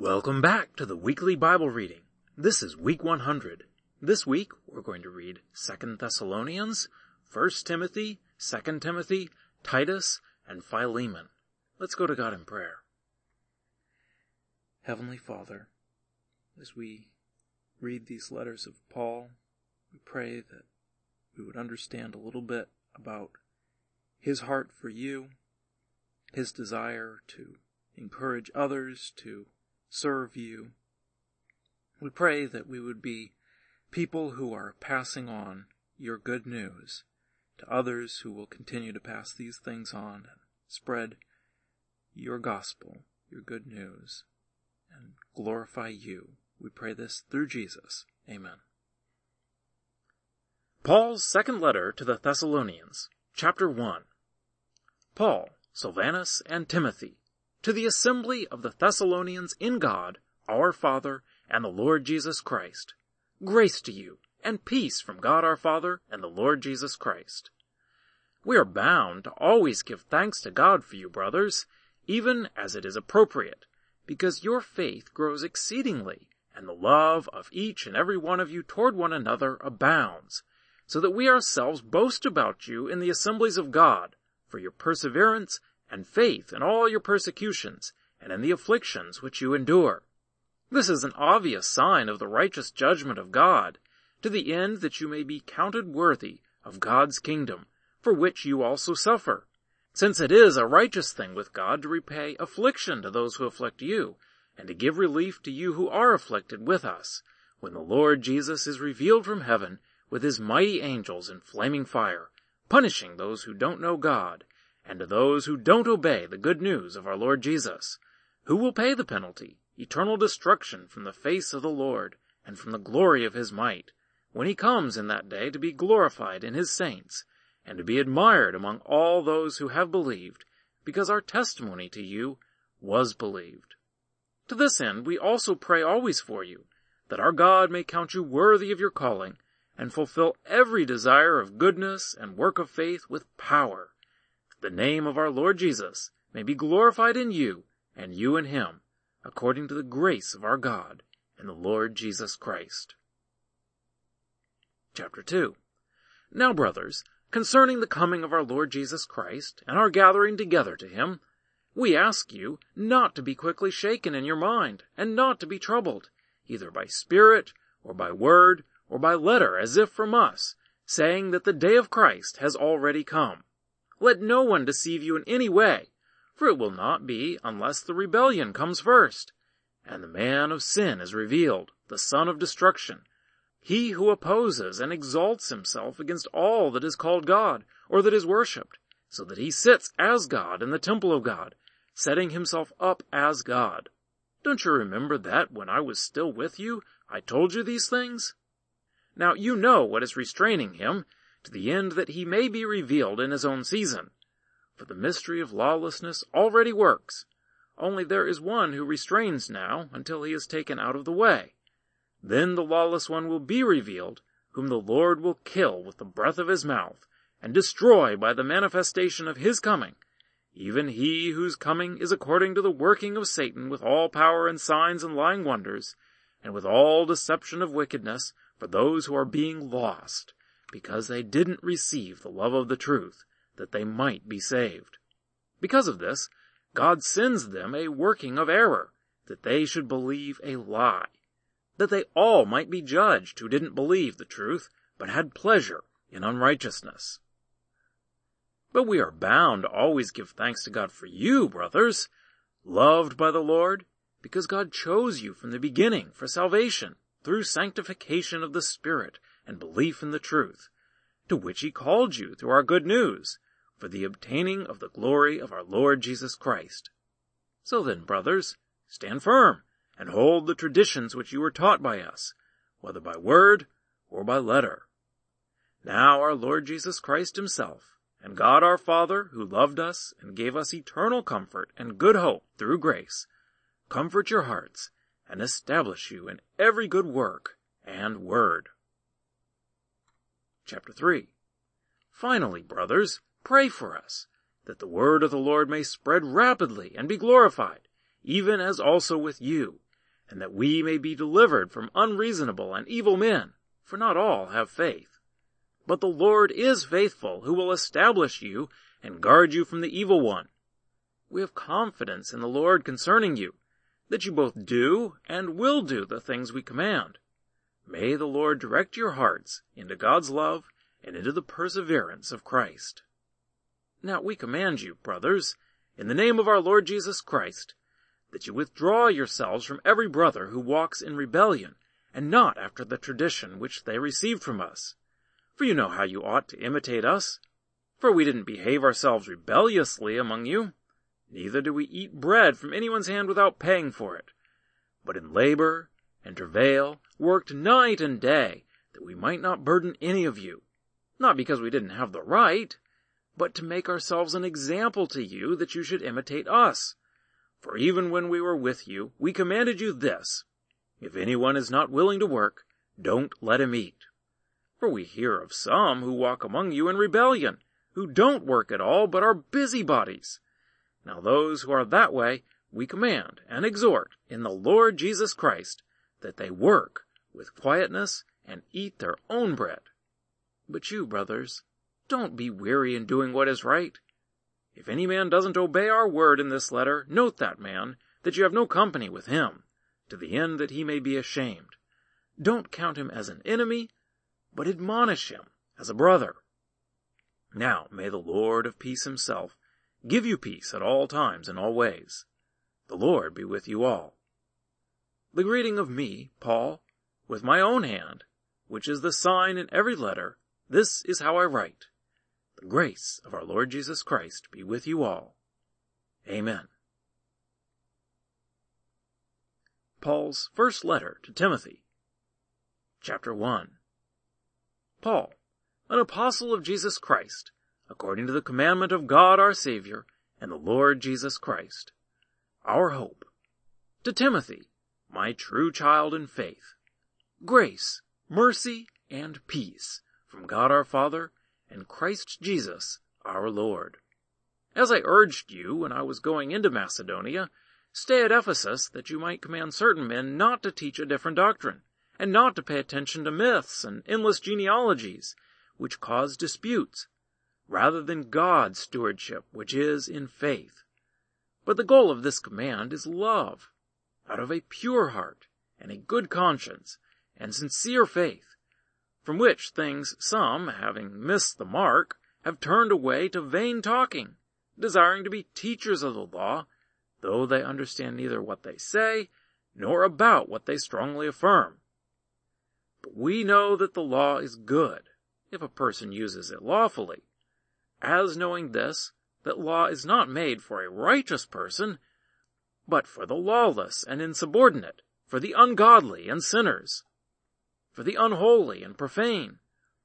Welcome back to the weekly Bible reading. This is week 100. This week we're going to read 2 Thessalonians, 1 Timothy, 2 Timothy, Titus, and Philemon. Let's go to God in prayer. Heavenly Father, as we read these letters of Paul, we pray that we would understand a little bit about his heart for you, his desire to encourage others to serve you. We pray that we would be people who are passing on your good news to others who will continue to pass these things on and spread your gospel, your good news, and glorify you. We pray this through Jesus. Amen. Paul's second letter to the Thessalonians, chapter 1. Paul, Silvanus, and Timothy, to the assembly of the Thessalonians in God, our Father, and the Lord Jesus Christ. Grace to you, and peace from God our Father and the Lord Jesus Christ. We are bound to always give thanks to God for you, brothers, even as it is appropriate, because your faith grows exceedingly, and the love of each and every one of you toward one another abounds, so that we ourselves boast about you in the assemblies of God, for your perseverance and faith in all your persecutions, and in the afflictions which you endure. This is an obvious sign of the righteous judgment of God, to the end that you may be counted worthy of God's kingdom, for which you also suffer. Since it is a righteous thing with God to repay affliction to those who afflict you, and to give relief to you who are afflicted with us, when the Lord Jesus is revealed from heaven with his mighty angels in flaming fire, punishing those who don't know God, and to those who don't obey the good news of our Lord Jesus, who will pay the penalty, eternal destruction from the face of the Lord, and from the glory of his might, when he comes in that day to be glorified in his saints, and to be admired among all those who have believed, because our testimony to you was believed. To this end we also pray always for you, that our God may count you worthy of your calling, and fulfill every desire of goodness and work of faith with power, the name of our Lord Jesus may be glorified in you and you in him, according to the grace of our God and the Lord Jesus Christ. Chapter 2 Now, brothers, concerning the coming of our Lord Jesus Christ and our gathering together to him, we ask you not to be quickly shaken in your mind and not to be troubled, either by spirit or by word or by letter as if from us, saying that the day of Christ has already come let no one deceive you in any way, for it will not be unless the rebellion comes first, and the man of sin is revealed, the son of destruction, he who opposes and exalts himself against all that is called God, or that is worshipped, so that he sits as God in the temple of God, setting himself up as God. Don't you remember that when I was still with you, I told you these things? Now you know what is restraining him, to the end that he may be revealed in his own season. For the mystery of lawlessness already works, only there is one who restrains now until he is taken out of the way. Then the lawless one will be revealed, whom the Lord will kill with the breath of his mouth, and destroy by the manifestation of his coming, even he whose coming is according to the working of Satan with all power and signs and lying wonders, and with all deception of wickedness for those who are being lost, because they didn't receive the love of the truth, that they might be saved. Because of this, God sends them a working of error, that they should believe a lie, that they all might be judged who didn't believe the truth, but had pleasure in unrighteousness. But we are bound to always give thanks to God for you, brothers, loved by the Lord, because God chose you from the beginning for salvation through sanctification of the Spirit and belief in the truth, to which he called you through our good news, for the obtaining of the glory of our Lord Jesus Christ. So then, brothers, stand firm and hold the traditions which you were taught by us, whether by word or by letter. Now our Lord Jesus Christ himself, and God our Father, who loved us and gave us eternal comfort and good hope through grace, comfort your hearts and establish you in every good work and word. Chapter 3 Finally, brothers, pray for us, that the word of the Lord may spread rapidly and be glorified, even as also with you, and that we may be delivered from unreasonable and evil men, for not all have faith. But the Lord is faithful, who will establish you and guard you from the evil one. We have confidence in the Lord concerning you, that you both do and will do the things we command. May the Lord direct your hearts into God's love and into the perseverance of Christ. Now we command you, brothers, in the name of our Lord Jesus Christ, that you withdraw yourselves from every brother who walks in rebellion, and not after the tradition which they received from us. For you know how you ought to imitate us. For we didn't behave ourselves rebelliously among you, neither do we eat bread from anyone's hand without paying for it, but in labor and travail worked night and day, that we might not burden any of you, not because we didn't have the right, but to make ourselves an example to you that you should imitate us. For even when we were with you, we commanded you this, if anyone is not willing to work, don't let him eat. For we hear of some who walk among you in rebellion, who don't work at all, but are busybodies. Now those who are that way, we command and exhort in the Lord Jesus Christ that they work with quietness and eat their own bread. But you, brothers, don't be weary in doing what is right. If any man doesn't obey our word in this letter, note that man, that you have no company with him, to the end that he may be ashamed. Don't count him as an enemy, but admonish him as a brother. Now may the Lord of peace himself give you peace at all times and all ways. The Lord be with you all. The greeting of me, Paul, with my own hand, which is the sign in every letter, this is how I write. The grace of our Lord Jesus Christ be with you all. Amen. Paul's first letter to Timothy. Chapter 1. Paul, an apostle of Jesus Christ, according to the commandment of God our Savior and the Lord Jesus Christ, our hope. To Timothy, my true child in faith, grace, mercy, and peace from God our Father and Christ Jesus our Lord. As I urged you when I was going into Macedonia, stay at Ephesus that you might command certain men not to teach a different doctrine, and not to pay attention to myths and endless genealogies, which cause disputes, rather than God's stewardship, which is in faith. But the goal of this command is love, out of a pure heart, and a good conscience, and sincere faith, from which things some, having missed the mark, have turned away to vain talking, desiring to be teachers of the law, though they understand neither what they say, nor about what they strongly affirm. But we know that the law is good, if a person uses it lawfully, as knowing this, that law is not made for a righteous person, but for the lawless and insubordinate, for the ungodly and sinners for the unholy and profane,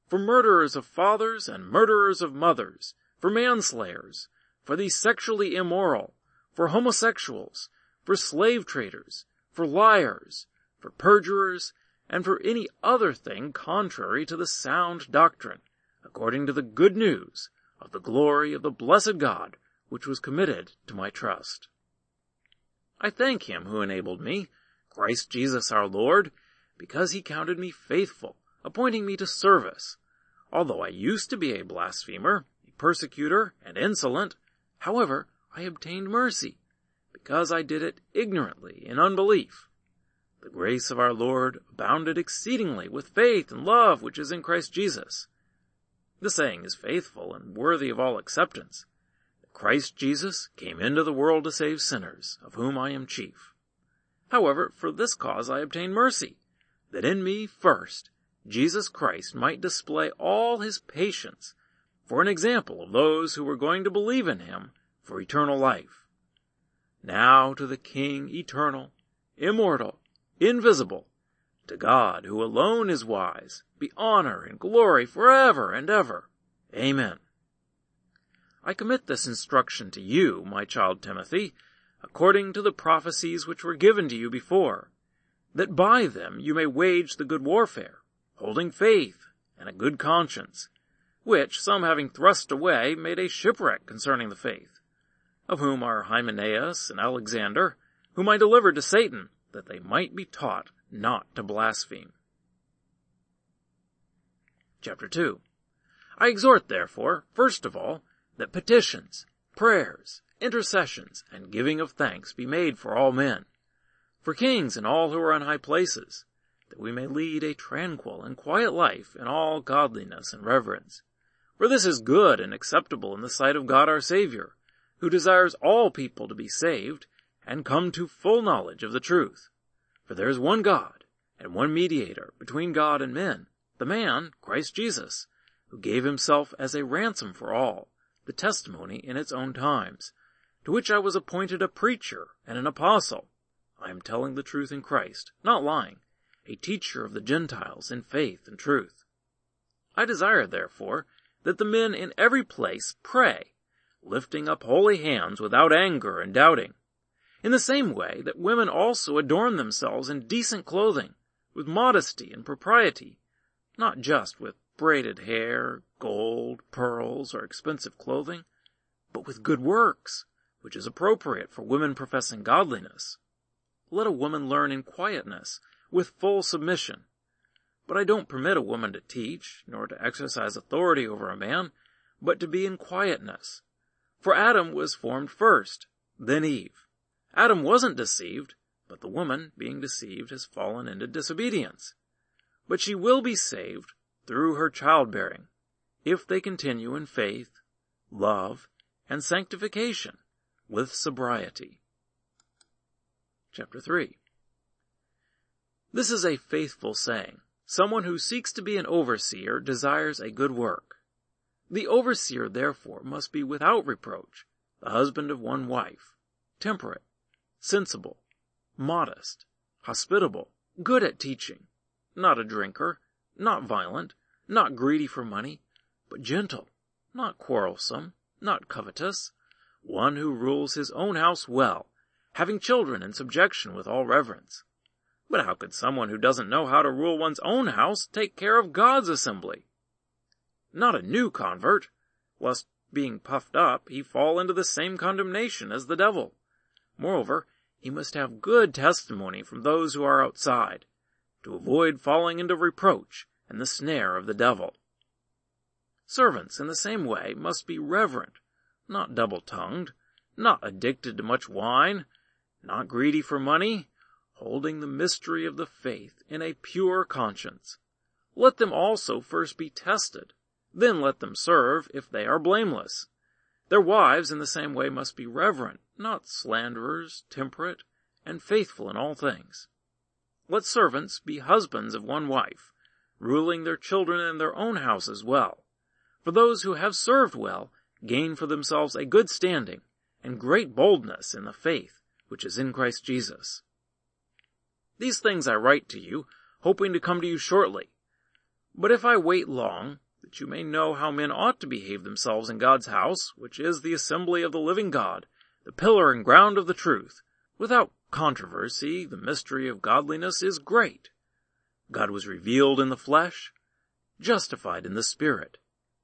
for murderers of fathers and murderers of mothers, for manslayers, for the sexually immoral, for homosexuals, for slave traders, for liars, for perjurers, and for any other thing contrary to the sound doctrine, according to the good news of the glory of the blessed God, which was committed to my trust. I thank him who enabled me, Christ Jesus our Lord, because he counted me faithful, appointing me to service. Although I used to be a blasphemer, a persecutor, and insolent, however, I obtained mercy, because I did it ignorantly in unbelief. The grace of our Lord abounded exceedingly with faith and love which is in Christ Jesus. The saying is faithful and worthy of all acceptance. Christ Jesus came into the world to save sinners, of whom I am chief. However, for this cause I obtained mercy, that in me first Jesus Christ might display all his patience for an example of those who were going to believe in him for eternal life. Now to the King eternal, immortal, invisible, to God who alone is wise, be honor and glory forever and ever. Amen. I commit this instruction to you, my child Timothy, according to the prophecies which were given to you before, that by them you may wage the good warfare, holding faith and a good conscience, which some having thrust away made a shipwreck concerning the faith, of whom are Hymenaeus and Alexander, whom I delivered to Satan, that they might be taught not to blaspheme. Chapter 2 I exhort therefore, first of all, that petitions, prayers, intercessions, and giving of thanks be made for all men, for kings and all who are in high places, that we may lead a tranquil and quiet life in all godliness and reverence. For this is good and acceptable in the sight of God our Savior, who desires all people to be saved and come to full knowledge of the truth. For there is one God and one mediator between God and men, the man, Christ Jesus, who gave himself as a ransom for all, the testimony in its own times, to which I was appointed a preacher and an apostle. I am telling the truth in Christ, not lying, a teacher of the Gentiles in faith and truth. I desire, therefore, that the men in every place pray, lifting up holy hands without anger and doubting. In the same way that women also adorn themselves in decent clothing, with modesty and propriety, not just with braided hair, gold, pearls, or expensive clothing, but with good works, which is appropriate for women professing godliness. Let a woman learn in quietness, with full submission. But I don't permit a woman to teach, nor to exercise authority over a man, but to be in quietness. For Adam was formed first, then Eve. Adam wasn't deceived, but the woman, being deceived, has fallen into disobedience. But she will be saved through her childbearing, if they continue in faith, love, and sanctification, with sobriety. Chapter 3 This is a faithful saying. Someone who seeks to be an overseer desires a good work. The overseer, therefore, must be without reproach, the husband of one wife, temperate, sensible, modest, hospitable, good at teaching, not a drinker, not violent, not greedy for money, but gentle, not quarrelsome, not covetous, one who rules his own house well, having children in subjection with all reverence. But how could someone who doesn't know how to rule one's own house take care of God's assembly? Not a new convert, lest being puffed up he fall into the same condemnation as the devil. Moreover, he must have good testimony from those who are outside, to avoid falling into reproach and the snare of the devil. Servants, in the same way, must be reverent, not double-tongued, not addicted to much wine, not greedy for money, holding the mystery of the faith in a pure conscience. Let them also first be tested, then let them serve if they are blameless. Their wives in the same way must be reverent, not slanderers, temperate, and faithful in all things. Let servants be husbands of one wife, ruling their children and their own houses well. For those who have served well gain for themselves a good standing and great boldness in the faith which is in Christ Jesus. These things I write to you, hoping to come to you shortly. But if I wait long, that you may know how men ought to behave themselves in God's house, which is the assembly of the living God, the pillar and ground of the truth, without controversy, the mystery of godliness is great. God was revealed in the flesh, justified in the spirit,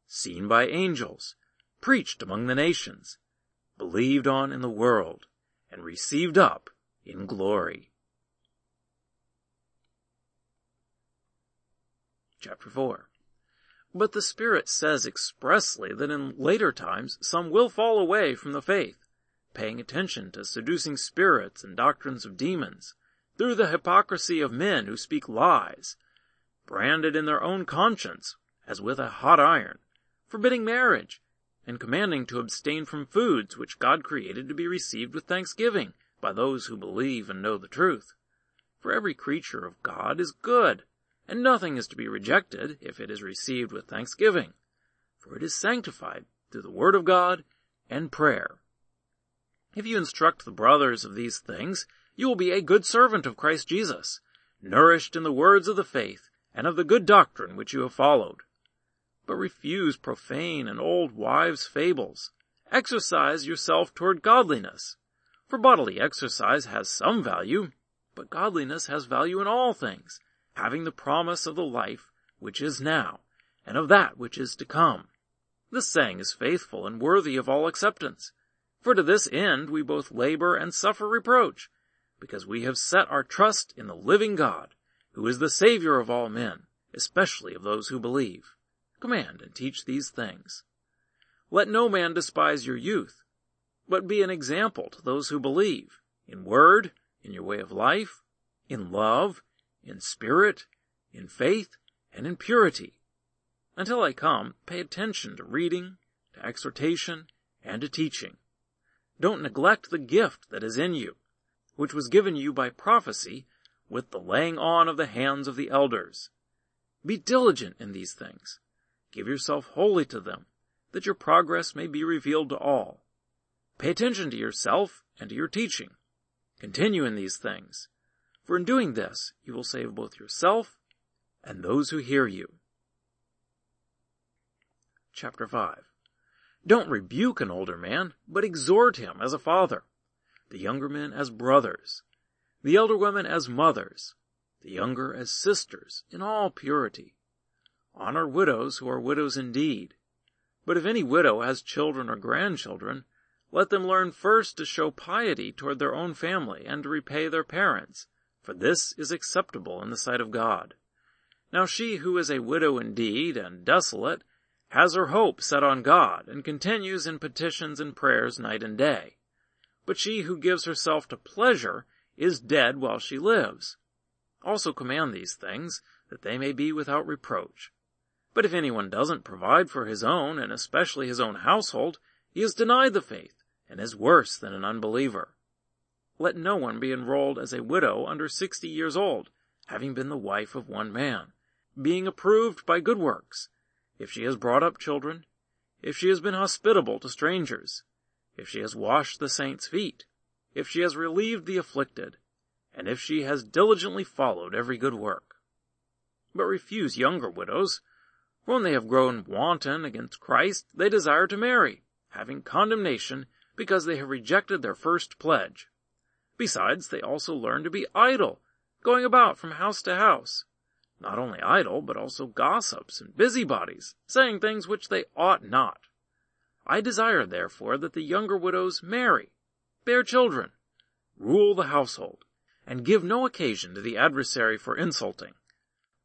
seen by angels, preached among the nations, believed on in the world, and received up in glory. Chapter 4 But the Spirit says expressly that in later times some will fall away from the faith paying attention to seducing spirits and doctrines of demons, through the hypocrisy of men who speak lies, branded in their own conscience as with a hot iron, forbidding marriage, and commanding to abstain from foods which God created to be received with thanksgiving by those who believe and know the truth. For every creature of God is good, and nothing is to be rejected if it is received with thanksgiving, for it is sanctified through the word of God and prayer. If you instruct the brothers of these things, you will be a good servant of Christ Jesus, nourished in the words of the faith and of the good doctrine which you have followed. But refuse profane and old wives' fables. Exercise yourself toward godliness. For bodily exercise has some value, but godliness has value in all things, having the promise of the life which is now, and of that which is to come. This saying is faithful and worthy of all acceptance. For to this end we both labor and suffer reproach. because we have set our trust in the living God, who is the Savior of all men, especially of those who believe. Command and teach these things. Let no man despise your youth, but be an example to those who believe, in word, in your way of life, in love, in spirit, in faith, and in purity. Until I come, pay attention to reading, to exhortation, and to teaching. Don't neglect the gift that is in you, which was given you by prophecy with the laying on of the hands of the elders. Be diligent in these things. Give yourself wholly to them, that your progress may be revealed to all. Pay attention to yourself and to your teaching. Continue in these things, for in doing this you will save both yourself and those who hear you. Chapter 5 Don't rebuke an older man, but exhort him as a father, the younger men as brothers, the elder women as mothers, the younger as sisters, in all purity. Honor widows who are widows indeed. But if any widow has children or grandchildren, let them learn first to show piety toward their own family and to repay their parents, for this is acceptable in the sight of God. Now she who is a widow indeed and desolate has her hope set on God and continues in petitions and prayers night and day. But she who gives herself to pleasure is dead while she lives. Also command these things, that they may be without reproach. But if anyone doesn't provide for his own, and especially his own household, he is denied the faith and is worse than an unbeliever. Let no one be enrolled as a widow under sixty years old, having been the wife of one man, being approved by good works, if she has brought up children, if she has been hospitable to strangers, if she has washed the saints' feet, if she has relieved the afflicted, and if she has diligently followed every good work. But refuse younger widows, when they have grown wanton against Christ, they desire to marry, having condemnation because they have rejected their first pledge. Besides, they also learn to be idle, going about from house to house. Not only idle, but also gossips and busybodies, saying things which they ought not. I desire, therefore, that the younger widows marry, bear children, rule the household, and give no occasion to the adversary for insulting.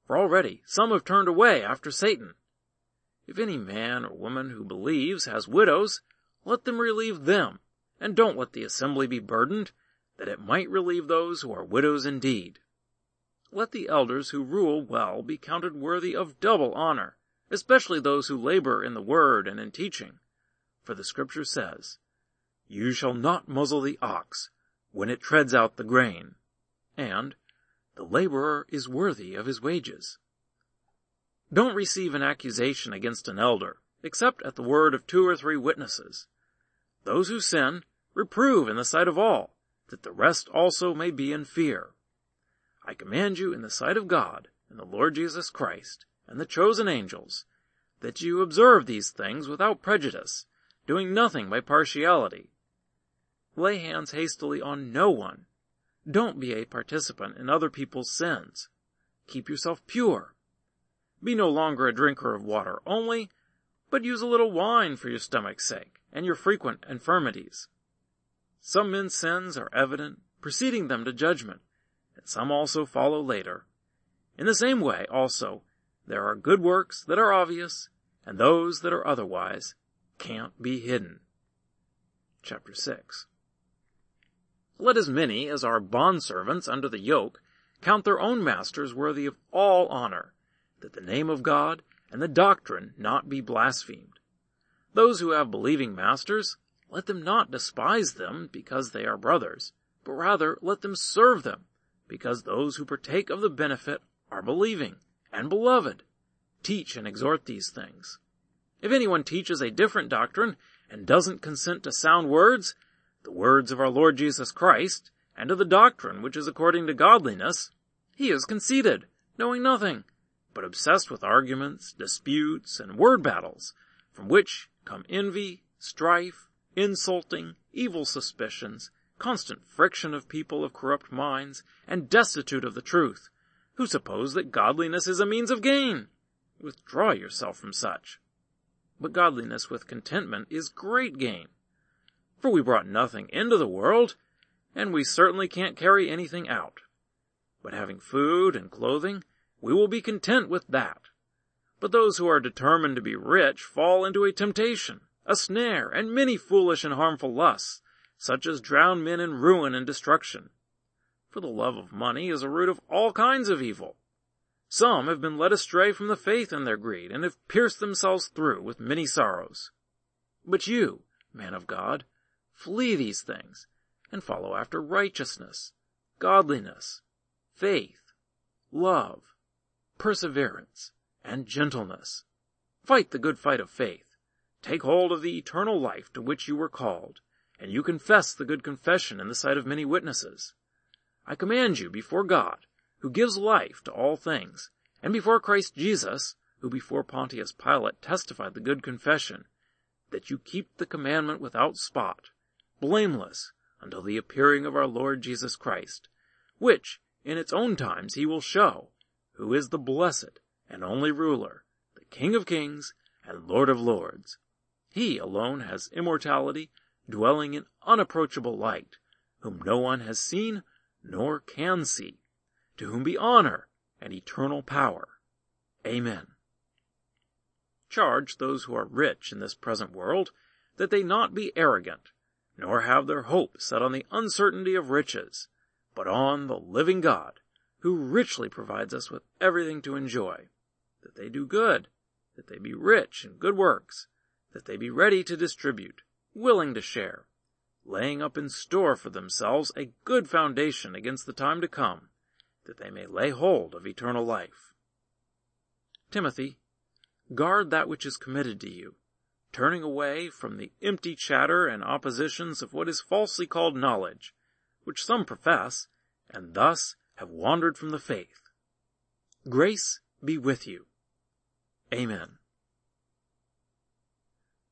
For already some have turned away after Satan. If any man or woman who believes has widows, let them relieve them, and don't let the assembly be burdened, that it might relieve those who are widows indeed. Let the elders who rule well be counted worthy of double honor, especially those who labor in the word and in teaching. For the scripture says, You shall not muzzle the ox when it treads out the grain, and the laborer is worthy of his wages. Don't receive an accusation against an elder, except at the word of two or three witnesses. Those who sin, reprove in the sight of all, that the rest also may be in fear. I command you in the sight of God and the Lord Jesus Christ and the chosen angels, that you observe these things without prejudice, doing nothing by partiality. Lay hands hastily on no one. Don't be a participant in other people's sins. Keep yourself pure. Be no longer a drinker of water only, but use a little wine for your stomach's sake and your frequent infirmities. Some men's sins are evident, preceding them to judgment, and some also follow later. In the same way, also, there are good works that are obvious, and those that are otherwise can't be hidden. Chapter 6 Let as many as are bondservants under the yoke count their own masters worthy of all honor, that the name of God and the doctrine not be blasphemed. Those who have believing masters, let them not despise them because they are brothers, but rather let them serve them, because those who partake of the benefit are believing and beloved. Teach and exhort these things. If anyone teaches a different doctrine and doesn't consent to sound words, the words of our Lord Jesus Christ, and to the doctrine which is according to godliness, he is conceited, knowing nothing, but obsessed with arguments, disputes, and word battles, from which come envy, strife, insulting, evil suspicions, constant friction of people of corrupt minds, and destitute of the truth, who suppose that godliness is a means of gain. Withdraw yourself from such. But godliness with contentment is great gain. For we brought nothing into the world, and we certainly can't carry anything out. But having food and clothing, we will be content with that. But those who are determined to be rich fall into a temptation, a snare, and many foolish and harmful lusts, such as drown men in ruin and destruction. For the love of money is a root of all kinds of evil. Some have been led astray from the faith in their greed and have pierced themselves through with many sorrows. But you, man of God, flee these things and follow after righteousness, godliness, faith, love, perseverance, and gentleness. Fight the good fight of faith. Take hold of the eternal life to which you were called, and you confess the good confession in the sight of many witnesses. I command you before God, who gives life to all things, and before Christ Jesus, who before Pontius Pilate testified the good confession, that you keep the commandment without spot, blameless, until the appearing of our Lord Jesus Christ, which in its own times he will show, who is the blessed and only ruler, the King of kings and Lord of lords. He alone has immortality, dwelling in unapproachable light, whom no one has seen nor can see, to whom be honor and eternal power. Amen. Charge those who are rich in this present world that they not be arrogant, nor have their hope set on the uncertainty of riches, but on the living God, who richly provides us with everything to enjoy, that they do good, that they be rich in good works, that they be ready to distribute, willing to share, laying up in store for themselves a good foundation against the time to come, that they may lay hold of eternal life. Timothy, guard that which is committed to you, turning away from the empty chatter and oppositions of what is falsely called knowledge, which some profess, and thus have wandered from the faith. Grace be with you. Amen.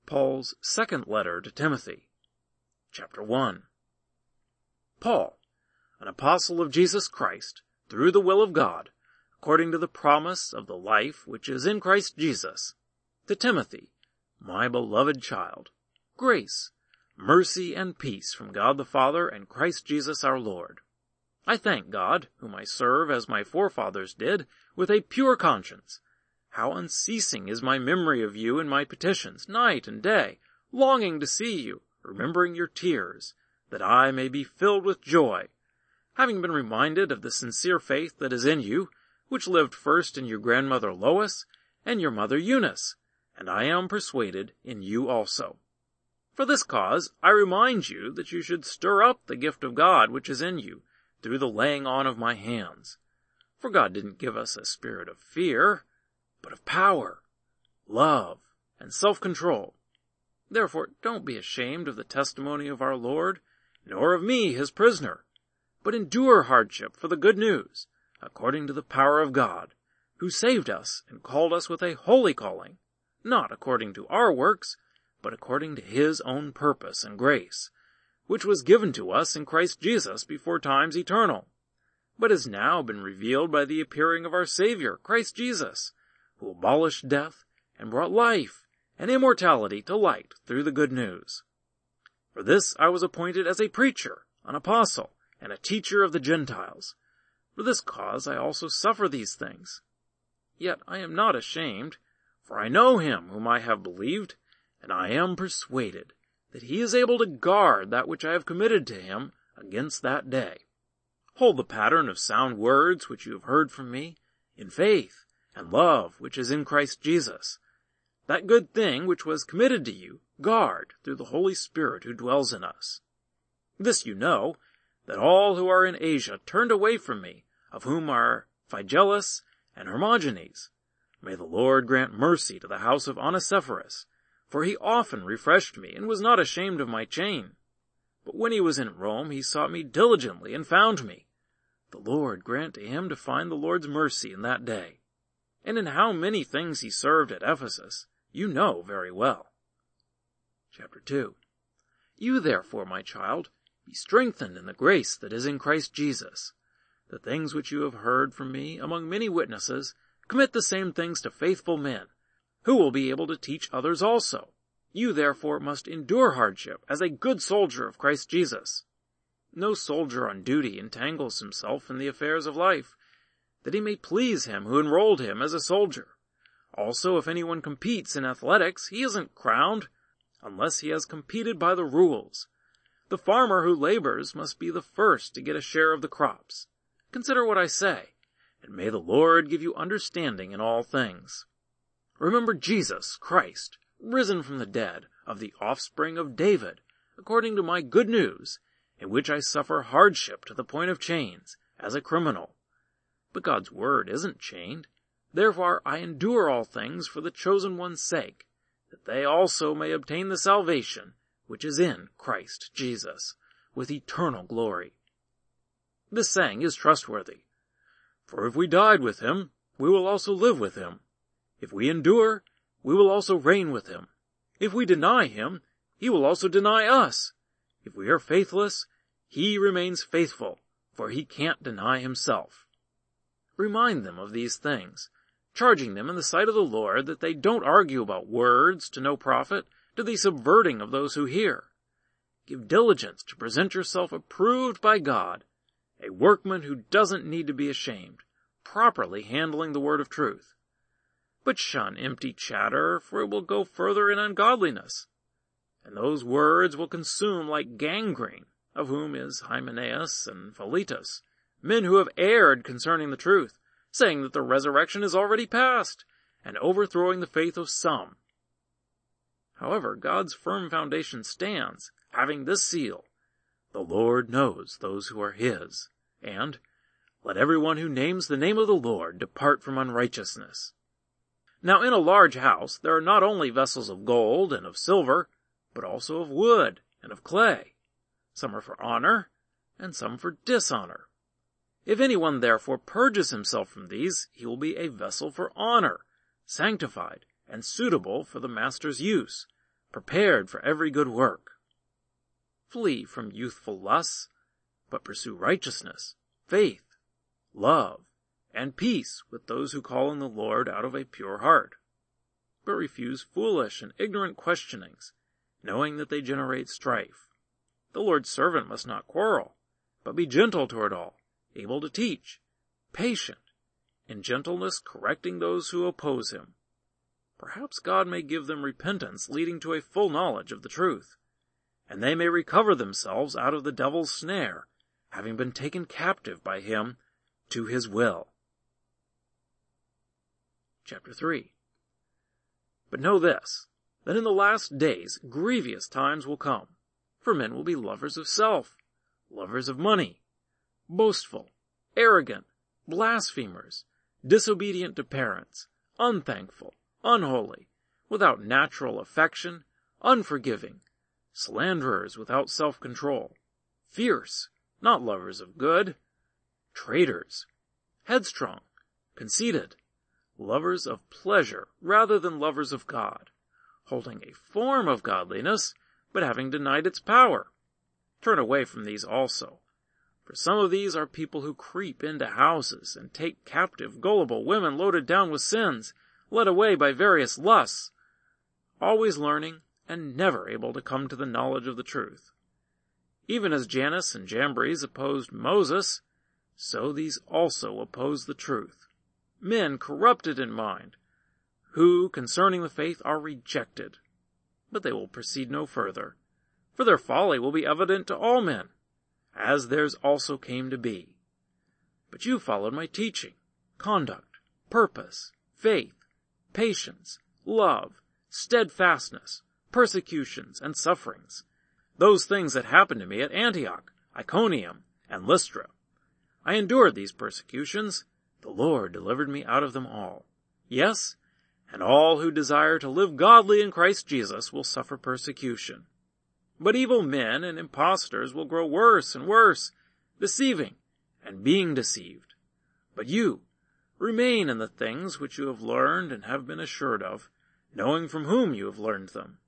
Paul's second letter to Timothy, chapter 1. Paul, an apostle of Jesus Christ, through the will of God, according to the promise of the life which is in Christ Jesus, to Timothy, my beloved child, grace, mercy, and peace from God the Father and Christ Jesus our Lord. I thank God, whom I serve as my forefathers did, with a pure conscience. How unceasing is my memory of you in my petitions, night and day, longing to see you, remembering your tears, that I may be filled with joy, having been reminded of the sincere faith that is in you, which lived first in your grandmother Lois and your mother Eunice, and I am persuaded in you also. For this cause I remind you that you should stir up the gift of God which is in you through the laying on of my hands. For God didn't give us a spirit of fear, but of power, love, and self-control. Therefore don't be ashamed of the testimony of our Lord, nor of me, his prisoner, but endure hardship for the good news, according to the power of God, who saved us and called us with a holy calling, not according to our works, but according to his own purpose and grace, which was given to us in Christ Jesus before times eternal, but has now been revealed by the appearing of our Savior, Christ Jesus, who abolished death and brought life and immortality to light through the good news. For this I was appointed as a preacher, an apostle, and a teacher of the Gentiles. For this cause I also suffer these things. Yet I am not ashamed, for I know him whom I have believed, and I am persuaded that he is able to guard that which I have committed to him against that day. Hold the pattern of sound words which you have heard from me, in faith and love which is in Christ Jesus. That good thing which was committed to you, guard through the Holy Spirit who dwells in us. This you know, that all who are in Asia turned away from me, of whom are Phygellus and Hermogenes. May the Lord grant mercy to the house of Onesiphorus, for he often refreshed me and was not ashamed of my chain. But when he was in Rome, he sought me diligently and found me. The Lord grant to him to find the Lord's mercy in that day. And in how many things he served at Ephesus, you know very well. Chapter 2 You therefore, my child, be strengthened in the grace that is in Christ Jesus. The things which you have heard from me among many witnesses, commit the same things to faithful men, who will be able to teach others also. You therefore must endure hardship as a good soldier of Christ Jesus. No soldier on duty entangles himself in the affairs of life, that he may please him who enrolled him as a soldier. Also, if anyone competes in athletics, he isn't crowned, unless he has competed by the rules. The farmer who labors must be the first to get a share of the crops. Consider what I say, and may the Lord give you understanding in all things. Remember Jesus Christ, risen from the dead, of the offspring of David, according to my good news, in which I suffer hardship to the point of chains, as a criminal. But God's word isn't chained. Therefore I endure all things for the chosen one's sake, that they also may obtain the salvation which is in Christ Jesus, with eternal glory. This saying is trustworthy. For if we died with him, we will also live with him. If we endure, we will also reign with him. If we deny him, he will also deny us. If we are faithless, he remains faithful, for he can't deny himself. Remind them of these things, charging them in the sight of the Lord that they don't argue about words to no profit, to the subverting of those who hear. Give diligence to present yourself approved by God, a workman who doesn't need to be ashamed, properly handling the word of truth. But shun empty chatter, for it will go further in ungodliness. And those words will consume like gangrene, of whom is Hymenaeus and Philetus, men who have erred concerning the truth, saying that the resurrection is already past, and overthrowing the faith of some. However, God's firm foundation stands, having this seal, the Lord knows those who are his, and let everyone who names the name of the Lord depart from unrighteousness. Now in a large house there are not only vessels of gold and of silver, but also of wood and of clay. Some are for honor, and some for dishonor. If anyone therefore purges himself from these, he will be a vessel for honor, sanctified, and suitable for the master's use, prepared for every good work. Flee from youthful lusts, but pursue righteousness, faith, love, and peace with those who call on the Lord out of a pure heart. But refuse foolish and ignorant questionings, knowing that they generate strife. The Lord's servant must not quarrel, but be gentle toward all, able to teach, patient, in gentleness correcting those who oppose him. Perhaps God may give them repentance leading to a full knowledge of the truth, and they may recover themselves out of the devil's snare, having been taken captive by him to his will. Chapter 3 But know this, that in the last days grievous times will come, for men will be lovers of self, lovers of money, boastful, arrogant, blasphemers, disobedient to parents, unthankful, unholy, without natural affection, unforgiving, slanderers without self-control, fierce, not lovers of good, traitors, headstrong, conceited, lovers of pleasure rather than lovers of God, holding a form of godliness, but having denied its power. Turn away from these also. For some of these are people who creep into houses and take captive gullible women loaded down with sins, led away by various lusts, always learning and never able to come to the knowledge of the truth. Even as Jannes and Jambres opposed Moses, so these also oppose the truth men corrupted in mind, who concerning the faith are rejected. But they will proceed no further, for their folly will be evident to all men, as theirs also came to be. But you followed my teaching, conduct, purpose, faith, patience, love, steadfastness, persecutions, and sufferings, those things that happened to me at Antioch, Iconium, and Lystra. I endured these persecutions, the Lord delivered me out of them all. Yes, and all who desire to live godly in Christ Jesus will suffer persecution. But evil men and impostors will grow worse and worse, deceiving and being deceived. But you, remain in the things which you have learned and have been assured of, knowing from whom you have learned them.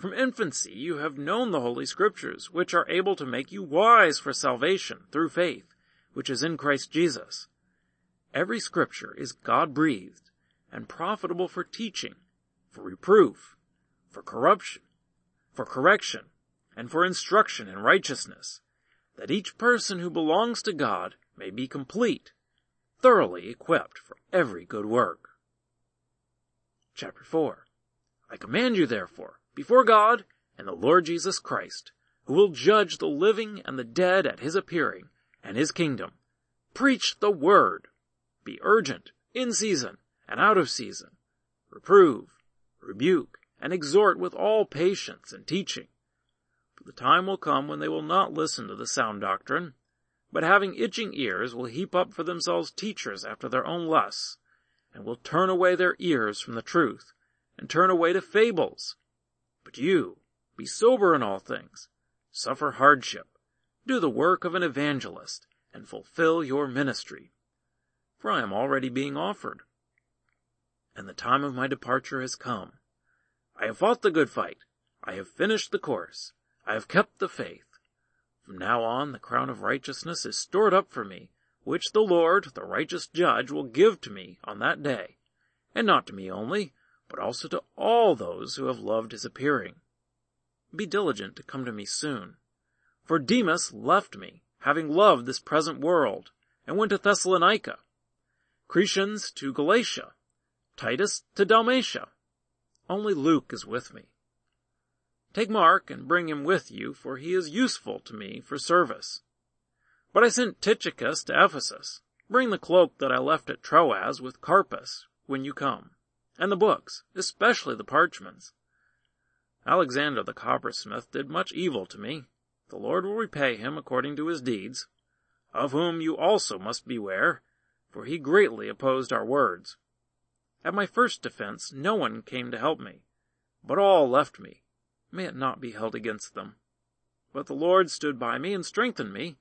From infancy you have known the Holy Scriptures, which are able to make you wise for salvation through faith, which is in Christ Jesus. Every scripture is God breathed and profitable for teaching, for reproof, for corruption, for correction, and for instruction in righteousness, that each person who belongs to God may be complete, thoroughly equipped for every good work. Chapter 4 I command you therefore, before God and the Lord Jesus Christ, who will judge the living and the dead at his appearing and his kingdom, preach the word. Be urgent, in season, and out of season. Reprove, rebuke, and exhort with all patience and teaching. For the time will come when they will not listen to the sound doctrine, but having itching ears will heap up for themselves teachers after their own lusts, and will turn away their ears from the truth, and turn away to fables. But you, be sober in all things, suffer hardship, do the work of an evangelist, and fulfill your ministry. For I am already being offered, and the time of my departure has come. I have fought the good fight. I have finished the course. I have kept the faith. From now on, the crown of righteousness is stored up for me, which the Lord, the righteous judge, will give to me on that day, and not to me only, but also to all those who have loved his appearing. Be diligent to come to me soon. For Demas left me, having loved this present world, and went to Thessalonica. Crescens to Galatia, Titus to Dalmatia. Only Luke is with me. Take Mark and bring him with you, for he is useful to me for service. But I sent Tychicus to Ephesus. Bring the cloak that I left at Troas with Carpus when you come, and the books, especially the parchments. Alexander the coppersmith did much evil to me. The Lord will repay him according to his deeds, of whom you also must beware, for he greatly opposed our words. At my first defense no one came to help me, but all left me. May it not be held against them. But the Lord stood by me and strengthened me,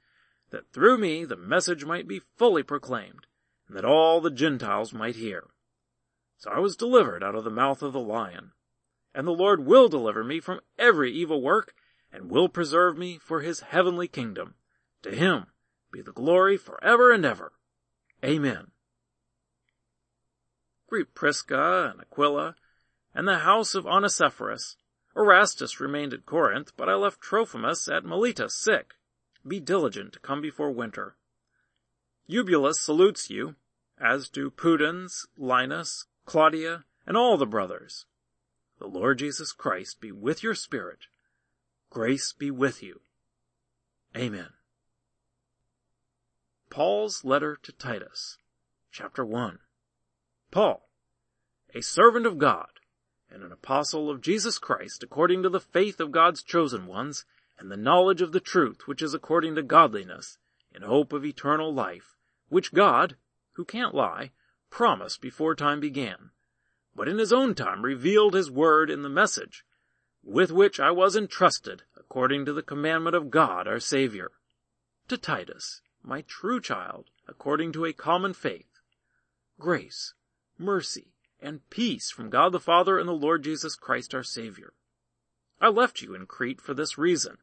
that through me the message might be fully proclaimed, and that all the Gentiles might hear. So I was delivered out of the mouth of the lion. And the Lord will deliver me from every evil work, and will preserve me for his heavenly kingdom. To him be the glory forever and ever. Amen. Greet Prisca and Aquila, and the house of Onesiphorus. Erastus remained at Corinth, but I left Trophimus at Miletus sick. Be diligent to come before winter. Eubulus salutes you, as do Pudens, Linus, Claudia, and all the brothers. The Lord Jesus Christ be with your spirit. Grace be with you. Amen. Paul's letter to Titus, chapter 1. Paul, a servant of God, and an apostle of Jesus Christ according to the faith of God's chosen ones, and the knowledge of the truth which is according to godliness, in hope of eternal life, which God, who can't lie, promised before time began, but in his own time revealed his word in the message, with which I was entrusted according to the commandment of God our Savior. To Titus, my true child, according to a common faith, grace, mercy, and peace from God the Father and the Lord Jesus Christ our Savior. I left you in Crete for this reason,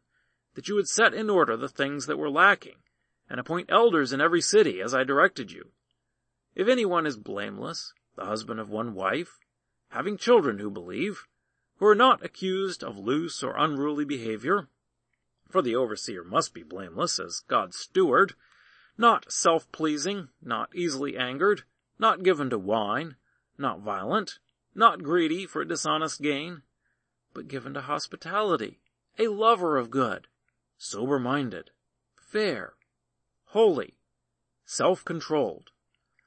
that you would set in order the things that were lacking, and appoint elders in every city as I directed you. If anyone is blameless, the husband of one wife, having children who believe, who are not accused of loose or unruly behavior, for the overseer must be blameless as God's steward, not self-pleasing, not easily angered, not given to wine, not violent, not greedy for dishonest gain, but given to hospitality, a lover of good, sober-minded, fair, holy, self-controlled,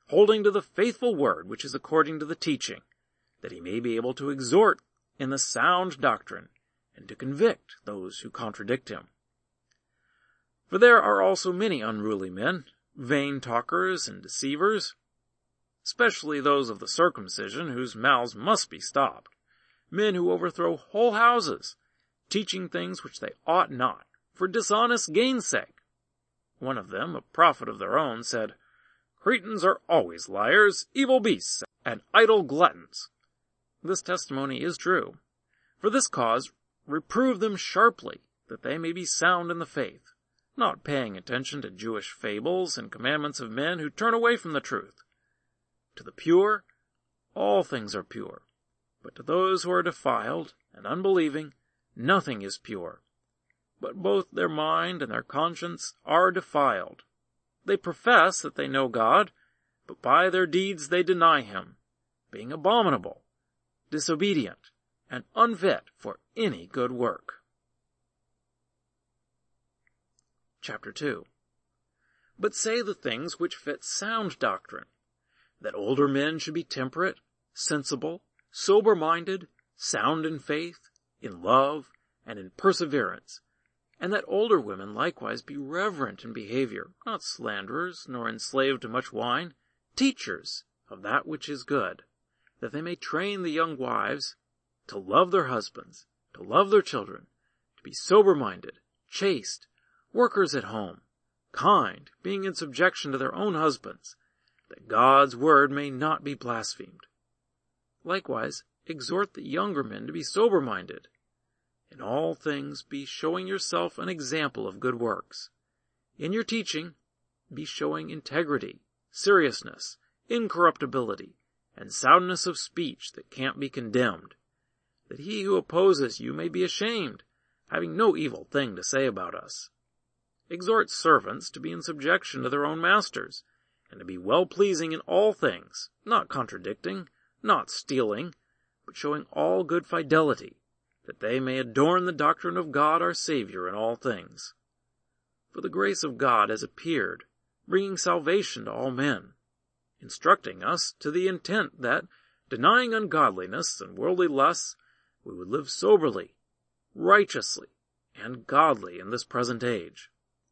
holding to the faithful word which is according to the teaching, that he may be able to exhort in the sound doctrine and to convict those who contradict him. For there are also many unruly men, vain talkers and deceivers, especially those of the circumcision whose mouths must be stopped, men who overthrow whole houses, teaching things which they ought not, for dishonest gain's sake. One of them, a prophet of their own, said, Cretans are always liars, evil beasts, and idle gluttons. This testimony is true. For this cause, reprove them sharply, that they may be sound in the faith, not paying attention to Jewish fables and commandments of men who turn away from the truth. To the pure, all things are pure, but to those who are defiled and unbelieving, nothing is pure. but both their mind and their conscience are defiled. They profess that they know God, but by their deeds they deny him, being abominable, disobedient, and unfit for any good work. Chapter 2 But say the things which fit sound doctrine, that older men should be temperate, sensible, sober-minded, sound in faith, in love, and in perseverance, and that older women likewise be reverent in behavior, not slanderers, nor enslaved to much wine, teachers of that which is good, that they may train the young wives to love their husbands, to love their children, to be sober-minded, chaste, workers at home, kind, being in subjection to their own husbands, that God's word may not be blasphemed. Likewise, exhort the younger men to be sober-minded, in all things be showing yourself an example of good works. In your teaching, be showing integrity, seriousness, incorruptibility, and soundness of speech that can't be condemned, that he who opposes you may be ashamed, having no evil thing to say about us. Exhort servants to be in subjection to their own masters, and to be well pleasing in all things, not contradicting, not stealing, but showing all good fidelity, that they may adorn the doctrine of God our Savior in all things. For the grace of God has appeared, bringing salvation to all men, instructing us to the intent that, denying ungodliness and worldly lusts, we would live soberly, righteously, and godly in this present age,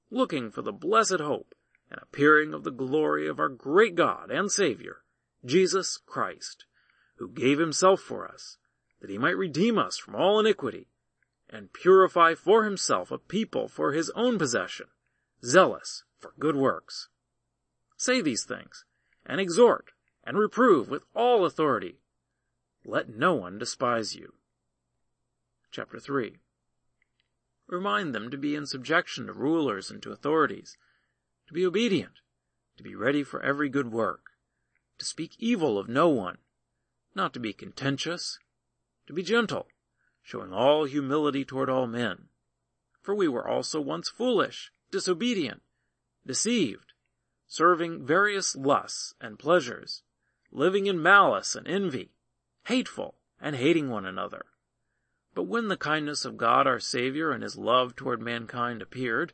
looking for the blessed hope and appearing of the glory of our great God and Savior, Jesus Christ, who gave himself for us, that he might redeem us from all iniquity, and purify for himself a people for his own possession, zealous for good works. Say these things, and exhort, and reprove with all authority. Let no one despise you. Chapter 3 Remind them to be in subjection to rulers and to authorities, to be obedient, to be ready for every good work, to speak evil of no one, not to be contentious, to be gentle, showing all humility toward all men. For we were also once foolish, disobedient, deceived, serving various lusts and pleasures, living in malice and envy, hateful, and hating one another. But when the kindness of God our Savior and his love toward mankind appeared,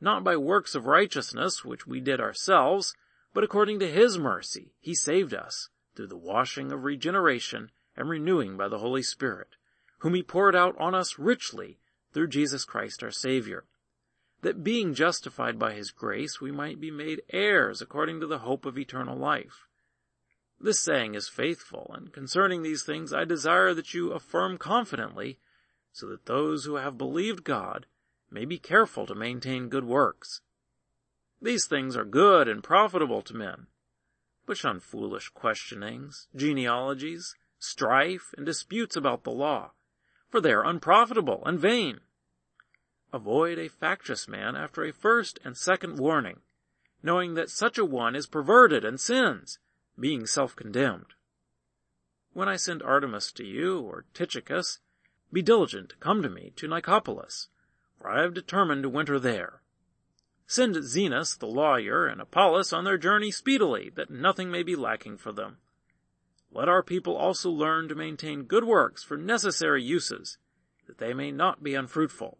not by works of righteousness which we did ourselves, but according to his mercy, he saved us through the washing of regeneration and renewing by the Holy Spirit, whom he poured out on us richly through Jesus Christ our Savior, that being justified by his grace we might be made heirs according to the hope of eternal life. This saying is faithful, and concerning these things I desire that you affirm confidently, so that those who have believed God may be careful to maintain good works. These things are good and profitable to men, but shun foolish questionings, genealogies, strife, and disputes about the law, for they are unprofitable and vain. Avoid a factious man after a first and second warning, knowing that such a one is perverted and sins, being self-condemned. When I send Artemas to you, or Tychicus, be diligent to come to me to Nicopolis, for I have determined to winter there. Send Zenas the lawyer and Apollos on their journey speedily, that nothing may be lacking for them. Let our people also learn to maintain good works for necessary uses, that they may not be unfruitful.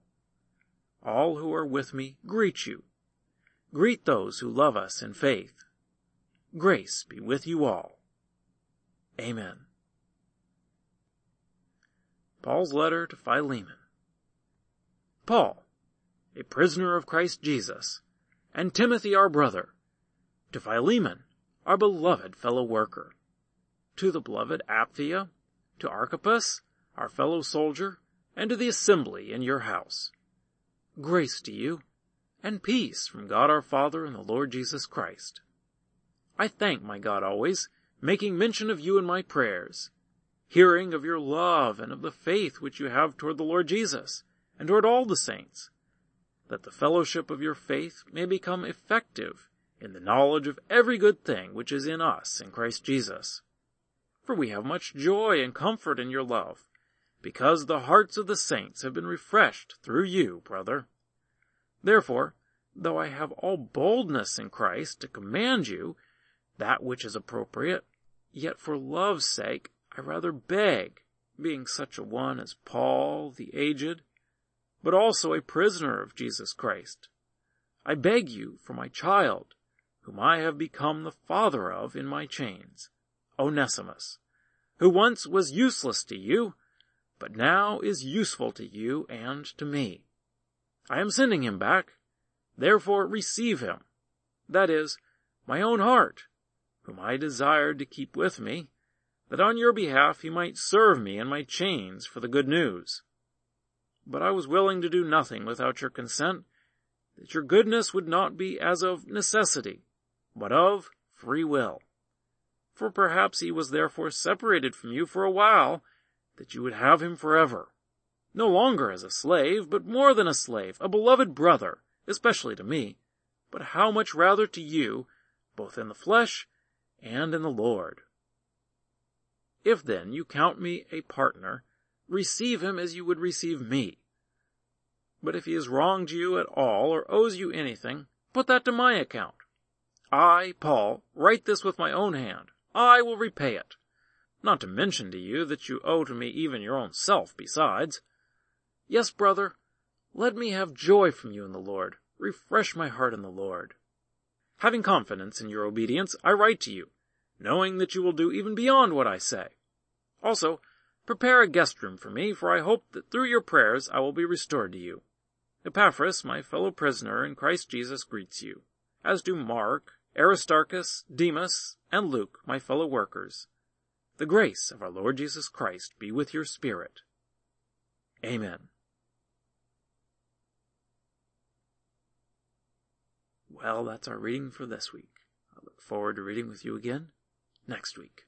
All who are with me greet you. Greet those who love us in faith. Grace be with you all. Amen. Paul's letter to Philemon. Paul, a prisoner of Christ Jesus, and Timothy our brother, to Philemon, our beloved fellow worker to the beloved Apphia, to Archippus, our fellow soldier, and to the assembly in your house. Grace to you, and peace from God our Father and the Lord Jesus Christ. I thank my God always, making mention of you in my prayers, hearing of your love and of the faith which you have toward the Lord Jesus, and toward all the saints, that the fellowship of your faith may become effective in the knowledge of every good thing which is in us in Christ Jesus. For we have much joy and comfort in your love, because the hearts of the saints have been refreshed through you, brother. Therefore, though I have all boldness in Christ to command you that which is appropriate, yet for love's sake I rather beg, being such a one as Paul the aged, but also a prisoner of Jesus Christ. I beg you for my child, whom I have become the father of in my chains, Onesimus, who once was useless to you, but now is useful to you and to me. I am sending him back, therefore receive him, that is, my own heart, whom I desired to keep with me, that on your behalf he might serve me in my chains for the good news. But I was willing to do nothing without your consent, that your goodness would not be as of necessity, but of free will. For perhaps he was therefore separated from you for a while, that you would have him forever. No longer as a slave, but more than a slave, a beloved brother, especially to me, but how much rather to you, both in the flesh and in the Lord. If then you count me a partner, receive him as you would receive me. But if he has wronged you at all or owes you anything, put that to my account. I, Paul, write this with my own hand. I will repay it. Not to mention to you that you owe to me even your own self besides. Yes, brother, let me have joy from you in the Lord. Refresh my heart in the Lord. Having confidence in your obedience, I write to you, knowing that you will do even beyond what I say. Also, prepare a guest room for me, for I hope that through your prayers I will be restored to you. Epaphras, my fellow prisoner in Christ Jesus, greets you, as do Mark, Aristarchus, Demas, and Luke, my fellow workers. The grace of our Lord Jesus Christ be with your spirit. Amen. Well, that's our reading for this week. I look forward to reading with you again next week.